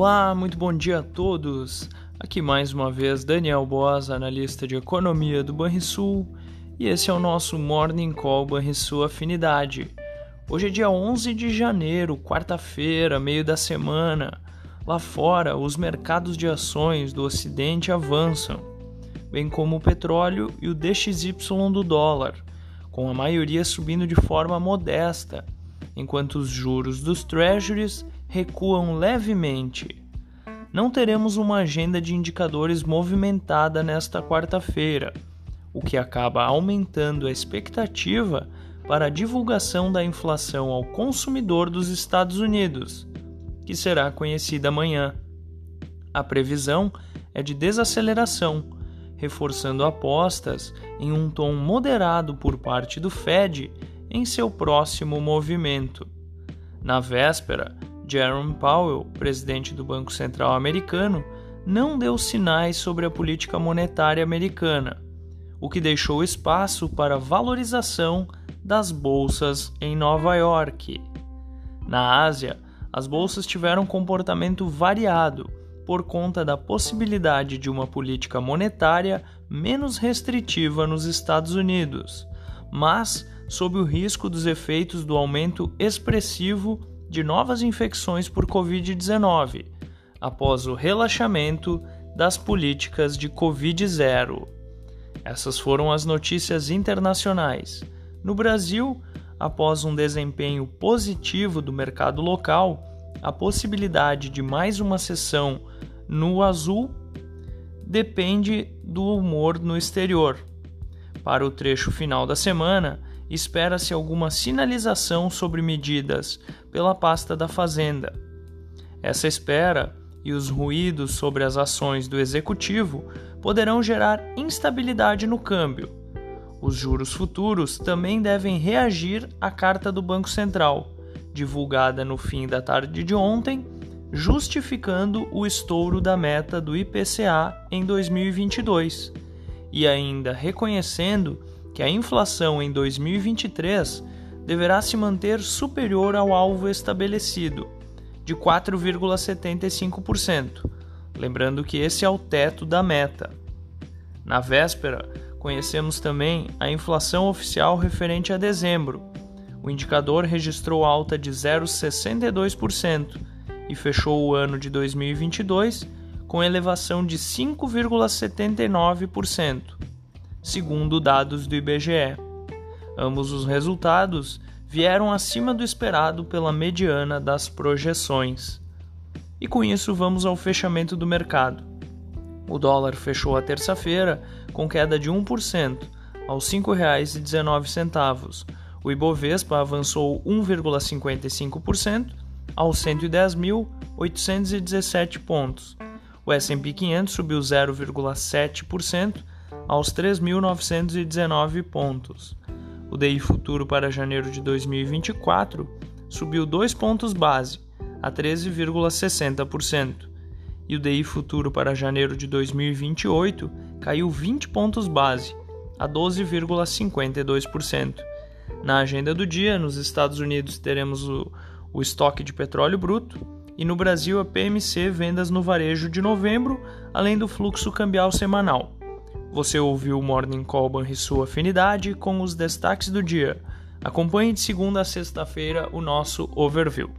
Olá, muito bom dia a todos. Aqui mais uma vez Daniel Boas, analista de economia do Banrisul, e esse é o nosso Morning Call Banrisul Afinidade. Hoje é dia 11 de janeiro, quarta-feira, meio da semana. Lá fora, os mercados de ações do Ocidente avançam, bem como o petróleo e o DXY do dólar, com a maioria subindo de forma modesta, enquanto os juros dos treasuries recuam levemente. Não teremos uma agenda de indicadores movimentada nesta quarta-feira, o que acaba aumentando a expectativa para a divulgação da inflação ao consumidor dos Estados Unidos, que será conhecida amanhã. A previsão é de desaceleração, reforçando apostas em um tom moderado por parte do Fed em seu próximo movimento. Na véspera, Jerome Powell, presidente do Banco Central americano, não deu sinais sobre a política monetária americana, o que deixou espaço para valorização das bolsas em Nova York. Na Ásia, as bolsas tiveram comportamento variado por conta da possibilidade de uma política monetária menos restritiva nos Estados Unidos, mas sob o risco dos efeitos do aumento expressivo de novas infecções por Covid-19, após o relaxamento das políticas de Covid-0. Essas foram as notícias internacionais. No Brasil, após um desempenho positivo do mercado local, a possibilidade de mais uma sessão no azul depende do humor no exterior. Para o trecho final da semana, espera-se alguma sinalização sobre medidas pela pasta da Fazenda. Essa espera e os ruídos sobre as ações do executivo poderão gerar instabilidade no câmbio. Os juros futuros também devem reagir à carta do Banco Central, divulgada no fim da tarde de ontem, justificando o estouro da meta do IPCA em 2022 e ainda reconhecendo que a inflação em 2023 deverá se manter superior ao alvo estabelecido, de 4,75%, lembrando que esse é o teto da meta. Na véspera, conhecemos também a inflação oficial referente a dezembro. O indicador registrou alta de 0,62% e fechou o ano de 2022 com elevação de 5,79% segundo dados do IBGE. Ambos os resultados vieram acima do esperado pela mediana das projeções. E com isso vamos ao fechamento do mercado. O dólar fechou a terça-feira com queda de 1%, aos R$ 5,19. O Ibovespa avançou 1,55% aos 110.817 pontos. O S&P 500 subiu 0,7% aos 3.919 pontos. O DI futuro para janeiro de 2024 subiu 2 pontos base, a 13,60%, e o DI futuro para janeiro de 2028 caiu 20 pontos base, a 12,52%. Na agenda do dia, nos Estados Unidos teremos o, o estoque de petróleo bruto e no Brasil a PMC vendas no varejo de novembro, além do fluxo cambial semanal. Você ouviu o Morning Call e sua afinidade com os destaques do dia. Acompanhe de segunda a sexta-feira o nosso overview.